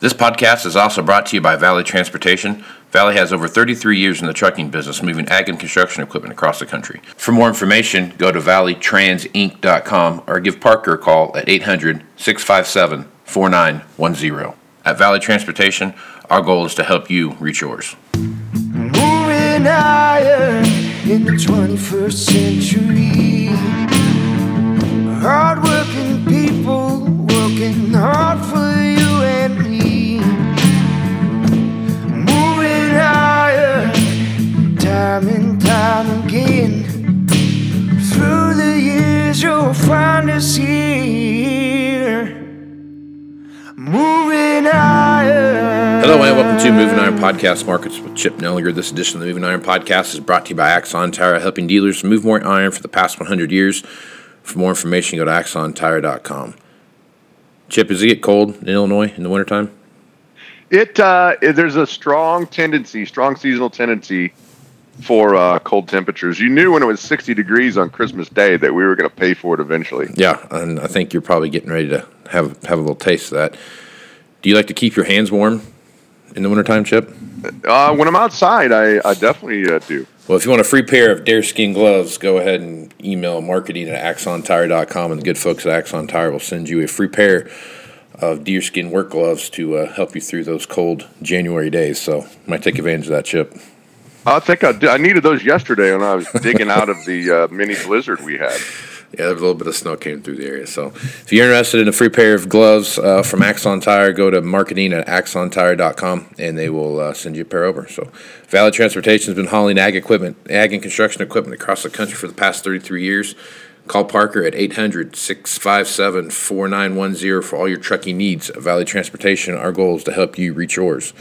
This podcast is also brought to you by Valley Transportation. Valley has over 33 years in the trucking business, moving ag and construction equipment across the country. For more information, go to valleytransinc.com or give Parker a call at 800 657 4910. At Valley Transportation, our goal is to help you reach yours. Moving higher in the 21st century. Hardworking people working hard for to Moving Iron Podcast Markets with Chip Nellinger. This edition of the Moving Iron Podcast is brought to you by Axon Tire, helping dealers move more iron for the past 100 years. For more information, go to axontire.com. Chip, does it get cold in Illinois in the wintertime? It uh, there's a strong tendency, strong seasonal tendency for uh, cold temperatures. You knew when it was 60 degrees on Christmas Day that we were going to pay for it eventually. Yeah, and I think you're probably getting ready to have have a little taste of that. Do you like to keep your hands warm in the wintertime, Chip? Uh, when I'm outside, I, I definitely uh, do. Well, if you want a free pair of deerskin gloves, go ahead and email marketing at axontire.com, and the good folks at Axon Tire will send you a free pair of deerskin work gloves to uh, help you through those cold January days. So, might take advantage of that, Chip. I think I, did- I needed those yesterday when I was digging out of the uh, mini blizzard we had. Yeah, a little bit of snow came through the area. So, if you're interested in a free pair of gloves uh, from Axon Tire, go to marketing at axontire.com and they will uh, send you a pair over. So, Valley Transportation has been hauling ag equipment, ag and construction equipment across the country for the past 33 years. Call Parker at 800 657 4910 for all your trucking needs. At Valley Transportation, our goal is to help you reach yours.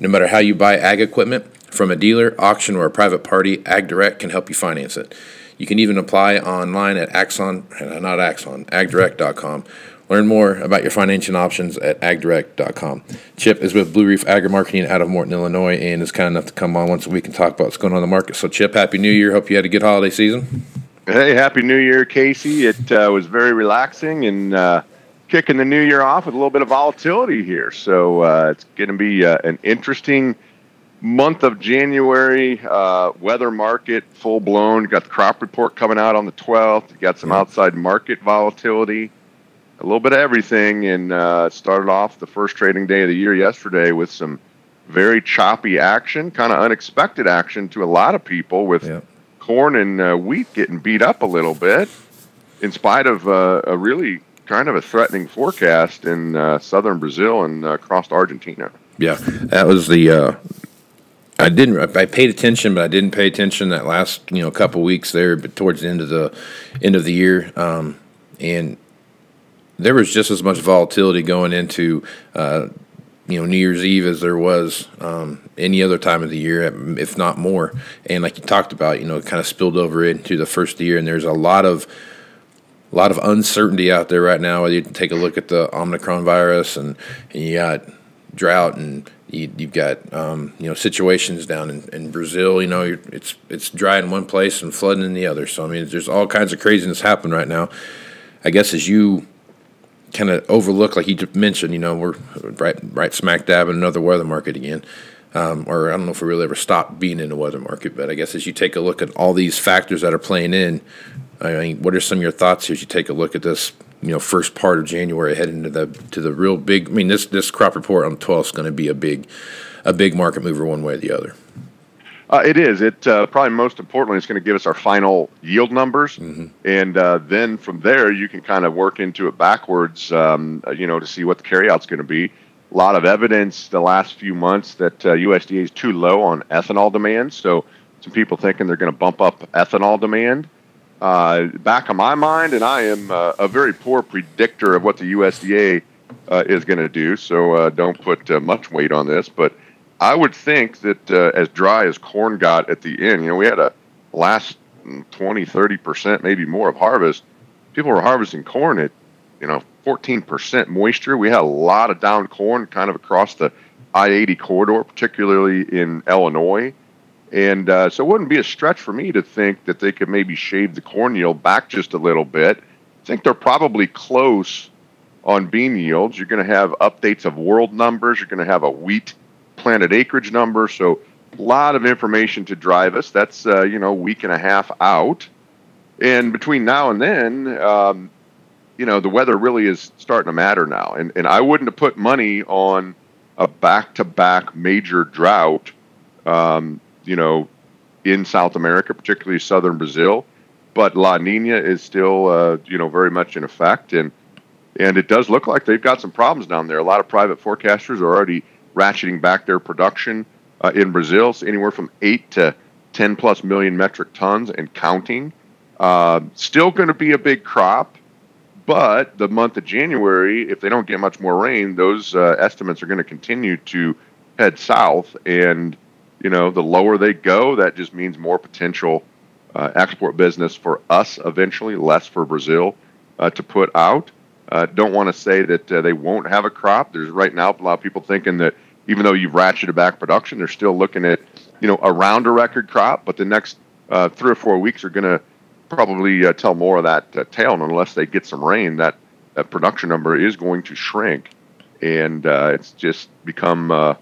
No matter how you buy ag equipment, from a dealer, auction, or a private party, AgDirect can help you finance it. You can even apply online at Axon, uh, not Axon, agdirect.com. Learn more about your financing options at agdirect.com. Chip is with Blue Reef Agri Marketing out of Morton, Illinois, and is kind enough to come on once a week and talk about what's going on in the market. So, Chip, Happy New Year. Hope you had a good holiday season. Hey, happy New Year, Casey! It uh, was very relaxing and uh, kicking the new year off with a little bit of volatility here. So uh, it's going to be uh, an interesting month of January. Uh, weather market full blown. Got the crop report coming out on the 12th. You got some outside market volatility. A little bit of everything, and uh, started off the first trading day of the year yesterday with some very choppy action, kind of unexpected action to a lot of people with Yeah. corn and uh, wheat getting beat up a little bit, in spite of uh, a really kind of a threatening forecast in uh, southern Brazil and uh, across Argentina. Yeah, that was the. Uh, I didn't. I paid attention, but I didn't pay attention that last you know couple weeks there, but towards the end of the end of the year, um, and there was just as much volatility going into uh, you know New Year's Eve as there was um, any other time of the year, if not more. And like you talked about, you know, it kind of spilled over into the first year, and there's a lot of a lot of uncertainty out there right now. Whether you take a look at the Omicron virus, and, and you got drought, and you, you've got um, you know situations down in, in Brazil. You know, it's it's dry in one place and flooding in the other. So I mean, there's all kinds of craziness happening right now. I guess as you kind of overlook, like you just mentioned, you know, we're right right smack dab in another weather market again. Um, or I don't know if we really ever stop being in the weather market, but I guess as you take a look at all these factors that are playing in, I mean, what are some of your thoughts as you take a look at this, you know, first part of January heading to the to the real big? I mean, this this crop report on the 12th is going to be a big a big market mover one way or the other. Uh, it is. It uh, probably most importantly, it's going to give us our final yield numbers, Mm-hmm. and uh, then from there you can kind of work into it backwards. Um, uh, you know, to see what the carryout's going to be. A lot of evidence the last few months that uh, USDA is too low on ethanol demand. So some people thinking they're going to bump up ethanol demand. Uh, back of my mind, and I am uh, a very poor predictor of what the USDA uh, is going to do. So uh, don't put uh, much weight on this, but I would think that uh, as dry as corn got at the end, you know, we had a last 20, 30%, maybe more of harvest. People were harvesting corn at, you know, 14% moisture. We had a lot of down corn kind of across the I 80 corridor, particularly in Illinois. And uh, so it wouldn't be a stretch for me to think that they could maybe shave the corn yield back just a little bit. I think they're probably close on bean yields. You're going to have updates of world numbers. You're going to have a wheat planted acreage number. So a lot of information to drive us. That's uh, you know week and a half out, and between now and then, um, you know the weather really is starting to matter now. And and I wouldn't have put money on a back-to-back major drought. Um, you know, in South America, particularly southern Brazil, but La Nina is still uh, you know very much in effect and. And it does look like they've got some problems down there. A lot of private forecasters are already ratcheting back their production uh, in Brazil, so anywhere from eight to 10 plus million metric tons and counting. Uh, still going to be a big crop, but the month of January, if they don't get much more rain, those uh, estimates are going to continue to head south. And, you know, the lower they go, that just means more potential uh, export business for us eventually, less for Brazil uh, to put out. Uh, don't want to say that uh, they won't have a crop. There's right now a lot of people thinking that even though you've ratcheted back production, they're still looking at you know around a record crop. But the next uh, three or four weeks are going to probably uh, tell more of that tale. And unless they get some rain, that that production number is going to shrink, and it's just become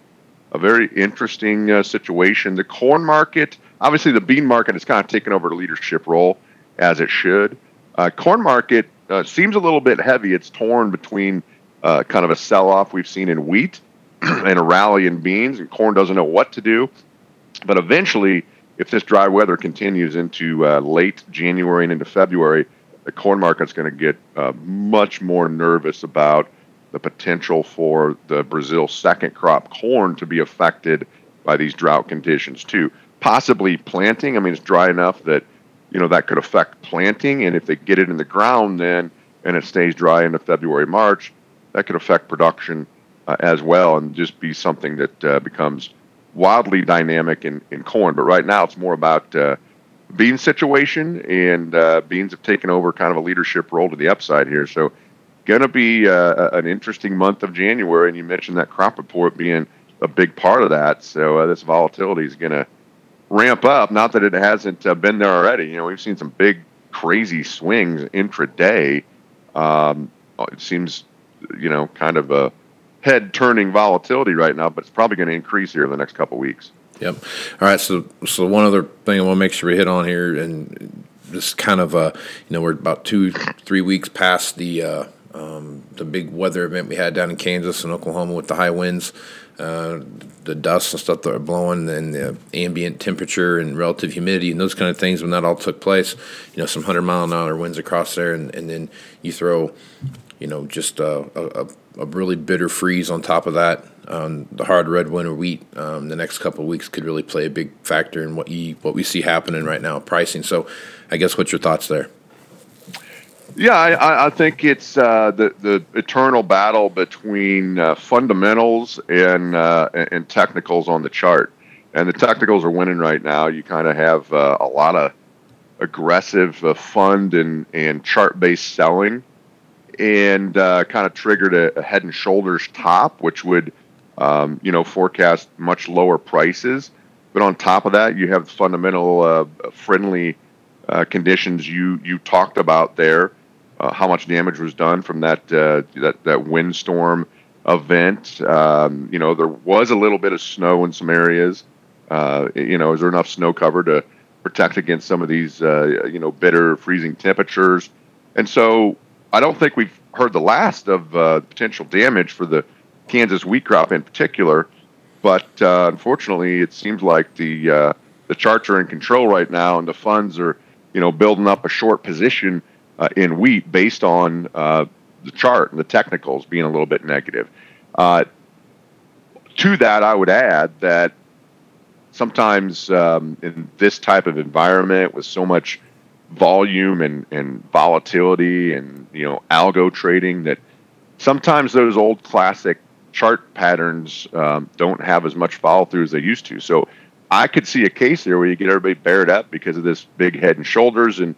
a very interesting uh, situation. The corn market, obviously, the bean market has kind of taken over the leadership role as it should. Uh, corn market uh, seems a little bit heavy. It's torn between uh, kind of a sell off we've seen in wheat and a rally in beans, and corn doesn't know what to do. But eventually, if this dry weather continues into uh, late January and into February, the corn market's going to get uh, much more nervous about the potential for the Brazil second crop corn to be affected by these drought conditions too. Possibly planting. I mean, it's dry enough that you know that could affect planting, and if they get it in the ground, then and it stays dry into February, March, that could affect production uh, as well, and just be something that uh, becomes wildly dynamic in, in corn. But right now, it's more about uh, bean situation, and uh, beans have taken over kind of a leadership role to the upside here. So, going to be uh, an interesting month of January, and you mentioned that crop report being a big part of that. So, uh, this volatility is going to ramp up. Not that it hasn't uh, been there already. You know, we've seen some big, crazy swings intraday. Um, it seems, you know, kind of a head turning volatility right now, but it's probably going to increase here in the next couple weeks. Yep. All right. So, so one other thing I want to make sure we hit on here, and just kind of, uh, you know, we're about two, three weeks past the uh, um, the big weather event we had down in Kansas and Oklahoma with the high winds, uh, the dust and stuff that are blowing, and the ambient temperature and relative humidity and those kind of things. When that all took place, you know, some hundred mile an hour winds across there, and, and then you throw, you know, just a, a, a really bitter freeze on top of that. Um, the hard red winter wheat um, the next couple of weeks could really play a big factor in what you what we see happening right now pricing. So, I guess what's your thoughts there? Yeah, I, I think it's uh, the the eternal battle between uh, fundamentals and uh, and technicals on the chart, and the technicals are winning right now. You kind of have uh, a lot of aggressive uh, fund and and chart based selling, and uh, kind of triggered a, a head and shoulders top, which would um, you know forecast much lower prices. But on top of that, you have fundamental friendly conditions you you talked about there how much damage was done from that uh, that that windstorm event. Um, you know, there was a little bit of snow in some areas. Uh, you know, is there enough snow cover to protect against some of these uh, you know bitter freezing temperatures? And so, I don't think we've heard the last of uh, potential damage for the Kansas wheat crop in particular. But uh, unfortunately, it seems like the the charts are in control right now, and the funds are you know building up a short position uh, in wheat based on uh, the chart and the technicals being a little bit negative. Uh, to that, I would add that sometimes um, in this type of environment with so much volume and, and volatility and you know algo trading that sometimes those old classic chart patterns um, don't have as much follow through as they used to. So I could see a case there where you get everybody bared up because of this big head and shoulders and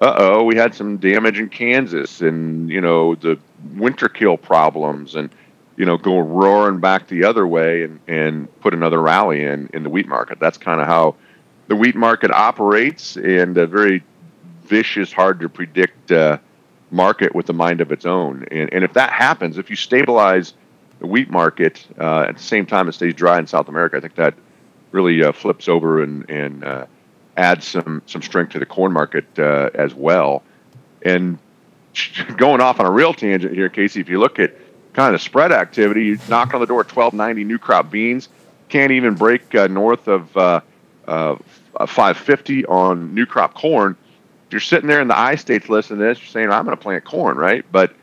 uh oh, we had some damage in Kansas and you know the winter kill problems and you know go roaring back the other way and and put another rally in in the wheat market. That's kind of how the wheat market operates and a very vicious, hard to predict uh, market with a mind of its own. And and if that happens, if you stabilize the wheat market uh, at the same time it stays dry in South America, I think that really uh, flips over and and uh, add some some strength to the corn market uh, as well. And going off on a real tangent here, Casey, if you look at kind of spread activity, you knock on the door at 1290 new crop beans, can't even break uh, north of uh, uh, 550 on new crop corn. If you're sitting there in the I states listening to this, you're saying I'm going to plant corn, right? But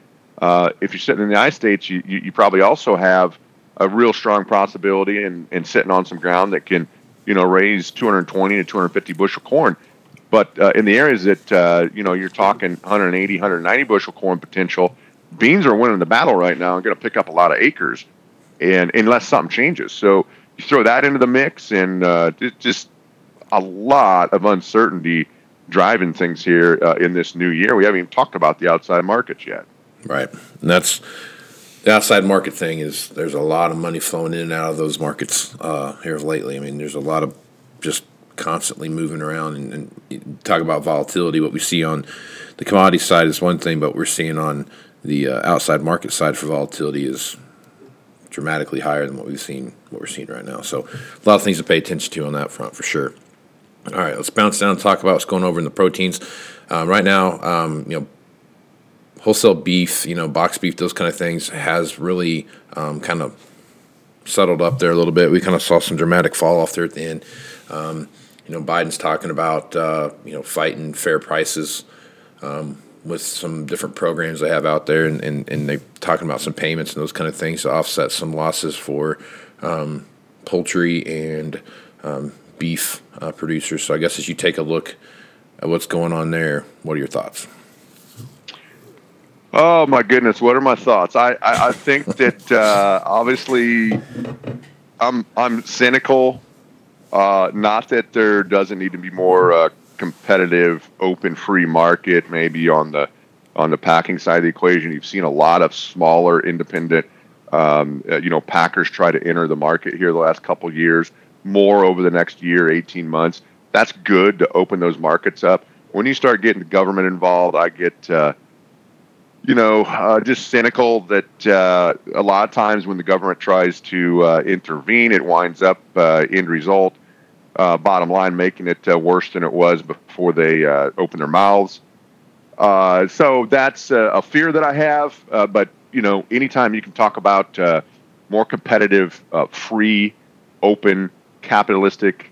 uh, if you're sitting in the I states, you, you, you probably also have a real strong possibility and, and sitting on some ground that can – you know, raise 220 to 250 bushel corn. But uh, in the areas that, uh, you know, you're talking 180, 190 bushel corn potential, beans are winning the battle right now and going to pick up a lot of acres, and unless something changes. So you throw that into the mix, and uh, just a lot of uncertainty driving things here uh, in this new year. We haven't even talked about the outside markets yet. Right, and that's the outside market thing is there's a lot of money flowing in and out of those markets uh, here lately. I mean, there's a lot of just constantly moving around and, and, talk about volatility. What we see on the commodity side is one thing, but we're seeing on the uh, outside market side for volatility is dramatically higher than what we've seen, what we're seeing right now. So a lot of things to pay attention to on that front for sure. All right, let's bounce down and talk about what's going over in the proteins. Um, right now, um, you know, wholesale beef, you know, box beef, those kind of things has really um, kind of settled up there a little bit. We kind of saw some dramatic fall off there at the end. Um, you know, Biden's talking about uh, you know fighting fair prices um, with some different programs they have out there, and, and, and they're talking about some payments and those kind of things to offset some losses for um, poultry and um, beef uh, producers. So I guess as you take a look at what's going on there, what are your thoughts? Oh my goodness, what are my thoughts? I I, I think that uh, obviously I'm I'm cynical. Uh, not that there doesn't need to be more uh, competitive, open, free market. Maybe on the on the packing side of the equation, you've seen a lot of smaller, independent, um, uh, you know, packers try to enter the market here the last couple years. More over the next year, eighteen months. That's good to open those markets up. When you start getting the government involved, I get uh, you know, uh, just cynical that uh, a lot of times when the government tries to uh, intervene, it winds up uh, end result, uh, bottom line, making it uh, worse than it was before they open their mouths. so that's a fear that I have. but you know, anytime you can talk about more competitive, free, open, capitalistic,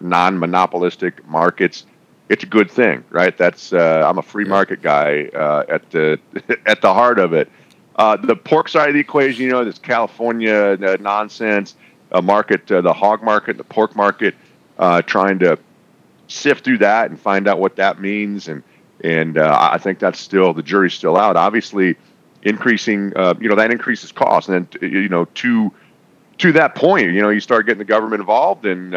non-monopolistic markets it's a good thing, right? That's uh, I'm a free market guy uh, at the at the heart of it. Uh, the pork side of the equation, you know, this California uh, nonsense uh, market, uh, the hog market, the pork market, trying to sift through that and find out what that means, and and I think that's still the jury's still out. Obviously, increasing, you know, that increases costs, and then you know to to that point, you know, you start getting the government involved, and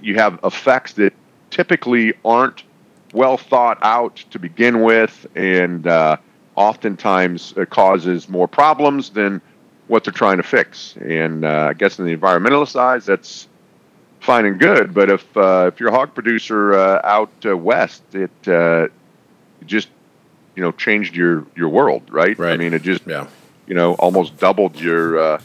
you have effects that typically aren't well thought out to begin with, and uh, oftentimes causes more problems than what they're trying to fix. And uh, I guess in the environmentalist side, that's fine and good. But if uh, if you're a hog producer uh, out uh, west, it uh, just you know changed your your world, right? Right. I mean, it just yeah. you know almost doubled your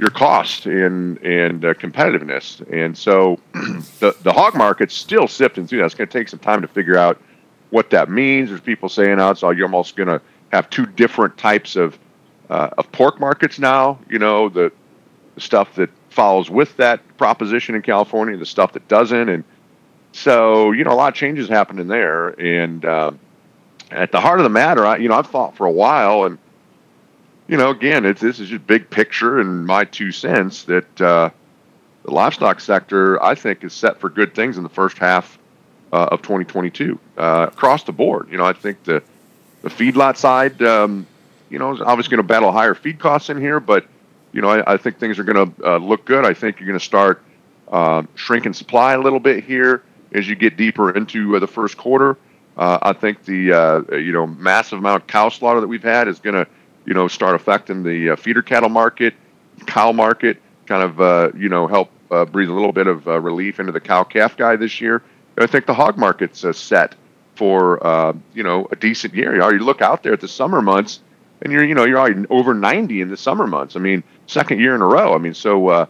your cost and and uh, competitiveness. And so the the hog market's still sifting through. It's going to take some time to figure out what that means. There's people saying, "Oh, so you're almost going to have two different types of uh, of pork markets now." You know, the, the stuff that follows with that proposition in California, the stuff that doesn't, and so you know a lot of changes happening there. And uh, at the heart of the matter, I, you know, I've thought for a while, and you know, again, it's this is just big picture and my two cents that uh, the livestock sector, I think, is set for good things in the first half uh, of 2022 uh, across the board. You know, I think the the feedlot side, um, you know, is obviously going to battle higher feed costs in here, but you know, I, I think things are going to uh, look good. I think you're going to start uh, shrinking supply a little bit here as you get deeper into uh, the first quarter. Uh, I think the you know massive amount of cow slaughter that we've had is going to you know start affecting the uh, feeder cattle market, cow market, kind of uh, you know help uh, breathe a little bit of uh, relief into the cow calf guy this year. And I think the hog market's uh, set for uh, you know a decent year. You, you look out there at the summer months, and you're you know you're already over 90 in the summer months. I mean, second year in a row. I mean, so uh,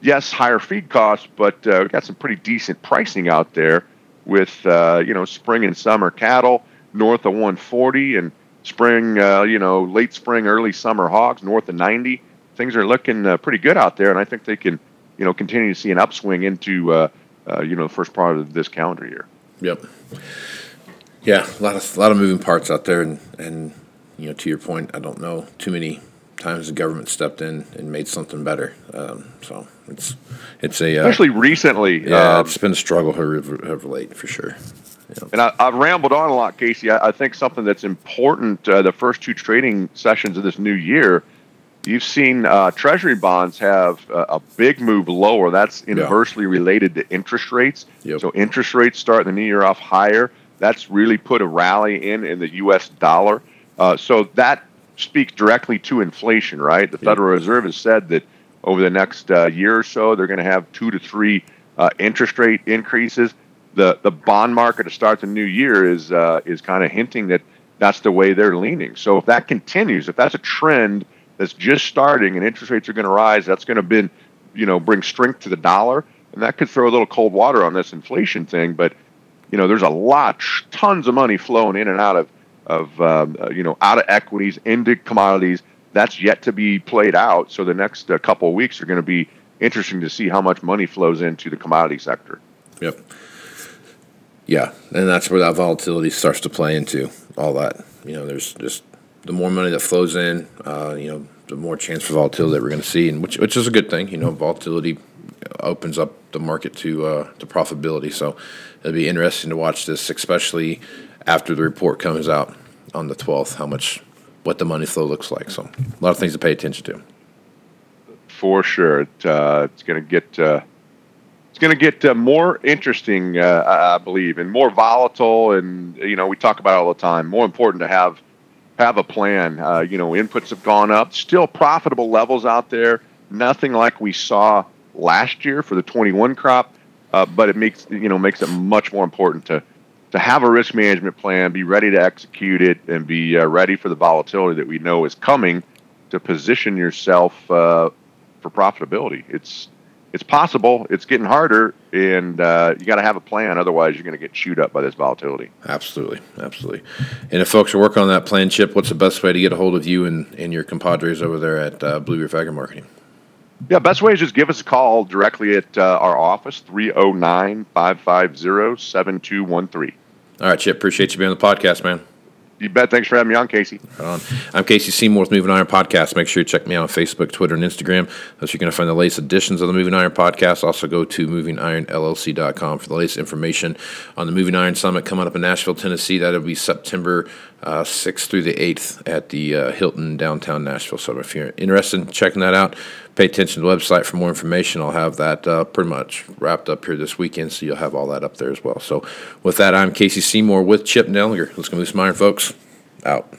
yes, higher feed costs, but uh, we got some pretty decent pricing out there with uh, you know spring and summer cattle north of 140 and spring uh, you know late spring early summer hogs north of 90 things are looking uh, pretty good out there and i think they can you know continue to see an upswing into uh, uh, you know the first part of this calendar year Yep. Yeah, a lot of a lot of moving parts out there, and and you know, to your point, I don't know too many times the government stepped in and made something better. Um, so it's it's a uh, especially recently yeah, um, it's been a struggle here of, of late for sure. And I, I've rambled on a lot, Casey. I, I think something that's important uh, the first two trading sessions of this new year, you've seen uh, Treasury bonds have uh, a big move lower. That's inversely related to interest rates. Yep. So interest rates start the new year off higher. That's really put a rally in in the U.S. dollar. Uh, so that speaks directly to inflation, right? The Federal Reserve has said that over the next uh, year or so, they're going to have two to three uh, interest rate increases the the bond market to start the new year is uh, is kind of hinting that that's the way they're leaning. So if that continues, if that's a trend that's just starting and interest rates are going to rise, that's going to be, you know, bring strength to the dollar, and that could throw a little cold water on this inflation thing. But you know, there's a lot, tons of money flowing in and out of of um, uh, you know out of equities into commodities. That's yet to be played out. So the next uh, couple of weeks are going to be interesting to see how much money flows into the commodity sector. Yep. Yeah, and that's where that volatility starts to play into all that. You know, there's just the more money that flows in, uh, you know, the more chance for volatility that we're going to see, and which which is a good thing. You know, volatility opens up the market to uh, to profitability. So it'll be interesting to watch this, especially after the report comes out on the 12th. How much, what the money flow looks like. So a lot of things to pay attention to. For sure, it, uh, it's going to get uh, it's going to get uh, more interesting, uh, I believe, and more volatile. And you know, we talk about all the time. More important to have have a plan. Uh, you know, inputs have gone up, still profitable levels out there. Nothing like we saw last year for the 21 crop, uh, but it makes you know makes it much more important to to have a risk management plan, be ready to execute it, and be uh, ready for the volatility that we know is coming to position yourself uh, for profitability. It's it's possible. It's getting harder, and uh, you got to have a plan. Otherwise, you're going to get chewed up by this volatility. Absolutely, absolutely. And if folks are working on that plan, Chip, what's the best way to get a hold of you and, and your compadres over there at uh, Blue Reef Agri Marketing? Yeah, best way is just give us a call directly at uh, our office, 309 550 7213. All right, Chip. Appreciate you being on the podcast, man. You bet. Thanks for having me on, Casey. Right on. I'm Casey Seymour with Moving Iron Podcast. Make sure you check me out on Facebook, Twitter, and Instagram. That's you're going to find the latest editions of the Moving Iron Podcast. Also, go to movingironllc.com for the latest information on the Moving Iron Summit coming up in Nashville, Tennessee. That'll be September uh, 6th through the 8th at the uh, Hilton downtown Nashville. So if you're interested in checking that out, pay attention to the website for more information. I'll have that uh, pretty much wrapped up here this weekend, so you'll have all that up there as well. So with that, I'm Casey Seymour with Chip Nellinger. Let's go move some iron, folks. Out.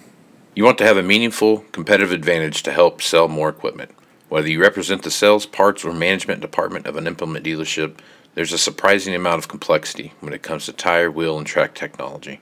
You want to have a meaningful competitive advantage to help sell more equipment. Whether you represent the sales, parts, or management department of an implement dealership, there's a surprising amount of complexity when it comes to tire, wheel, and track technology.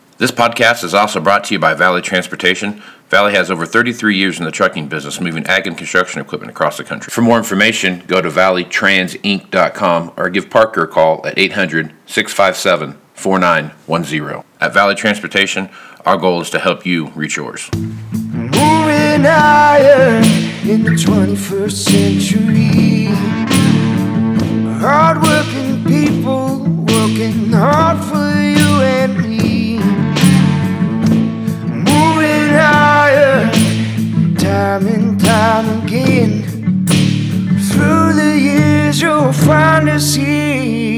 This podcast is also brought to you by Valley Transportation. Valley has over 33 years in the trucking business, moving ag and construction equipment across the country. For more information, go to valleytransinc.com or give Parker a call at 800 657 4910. At Valley Transportation, our goal is to help you reach yours. Moving higher in the 21st century. Years, you'll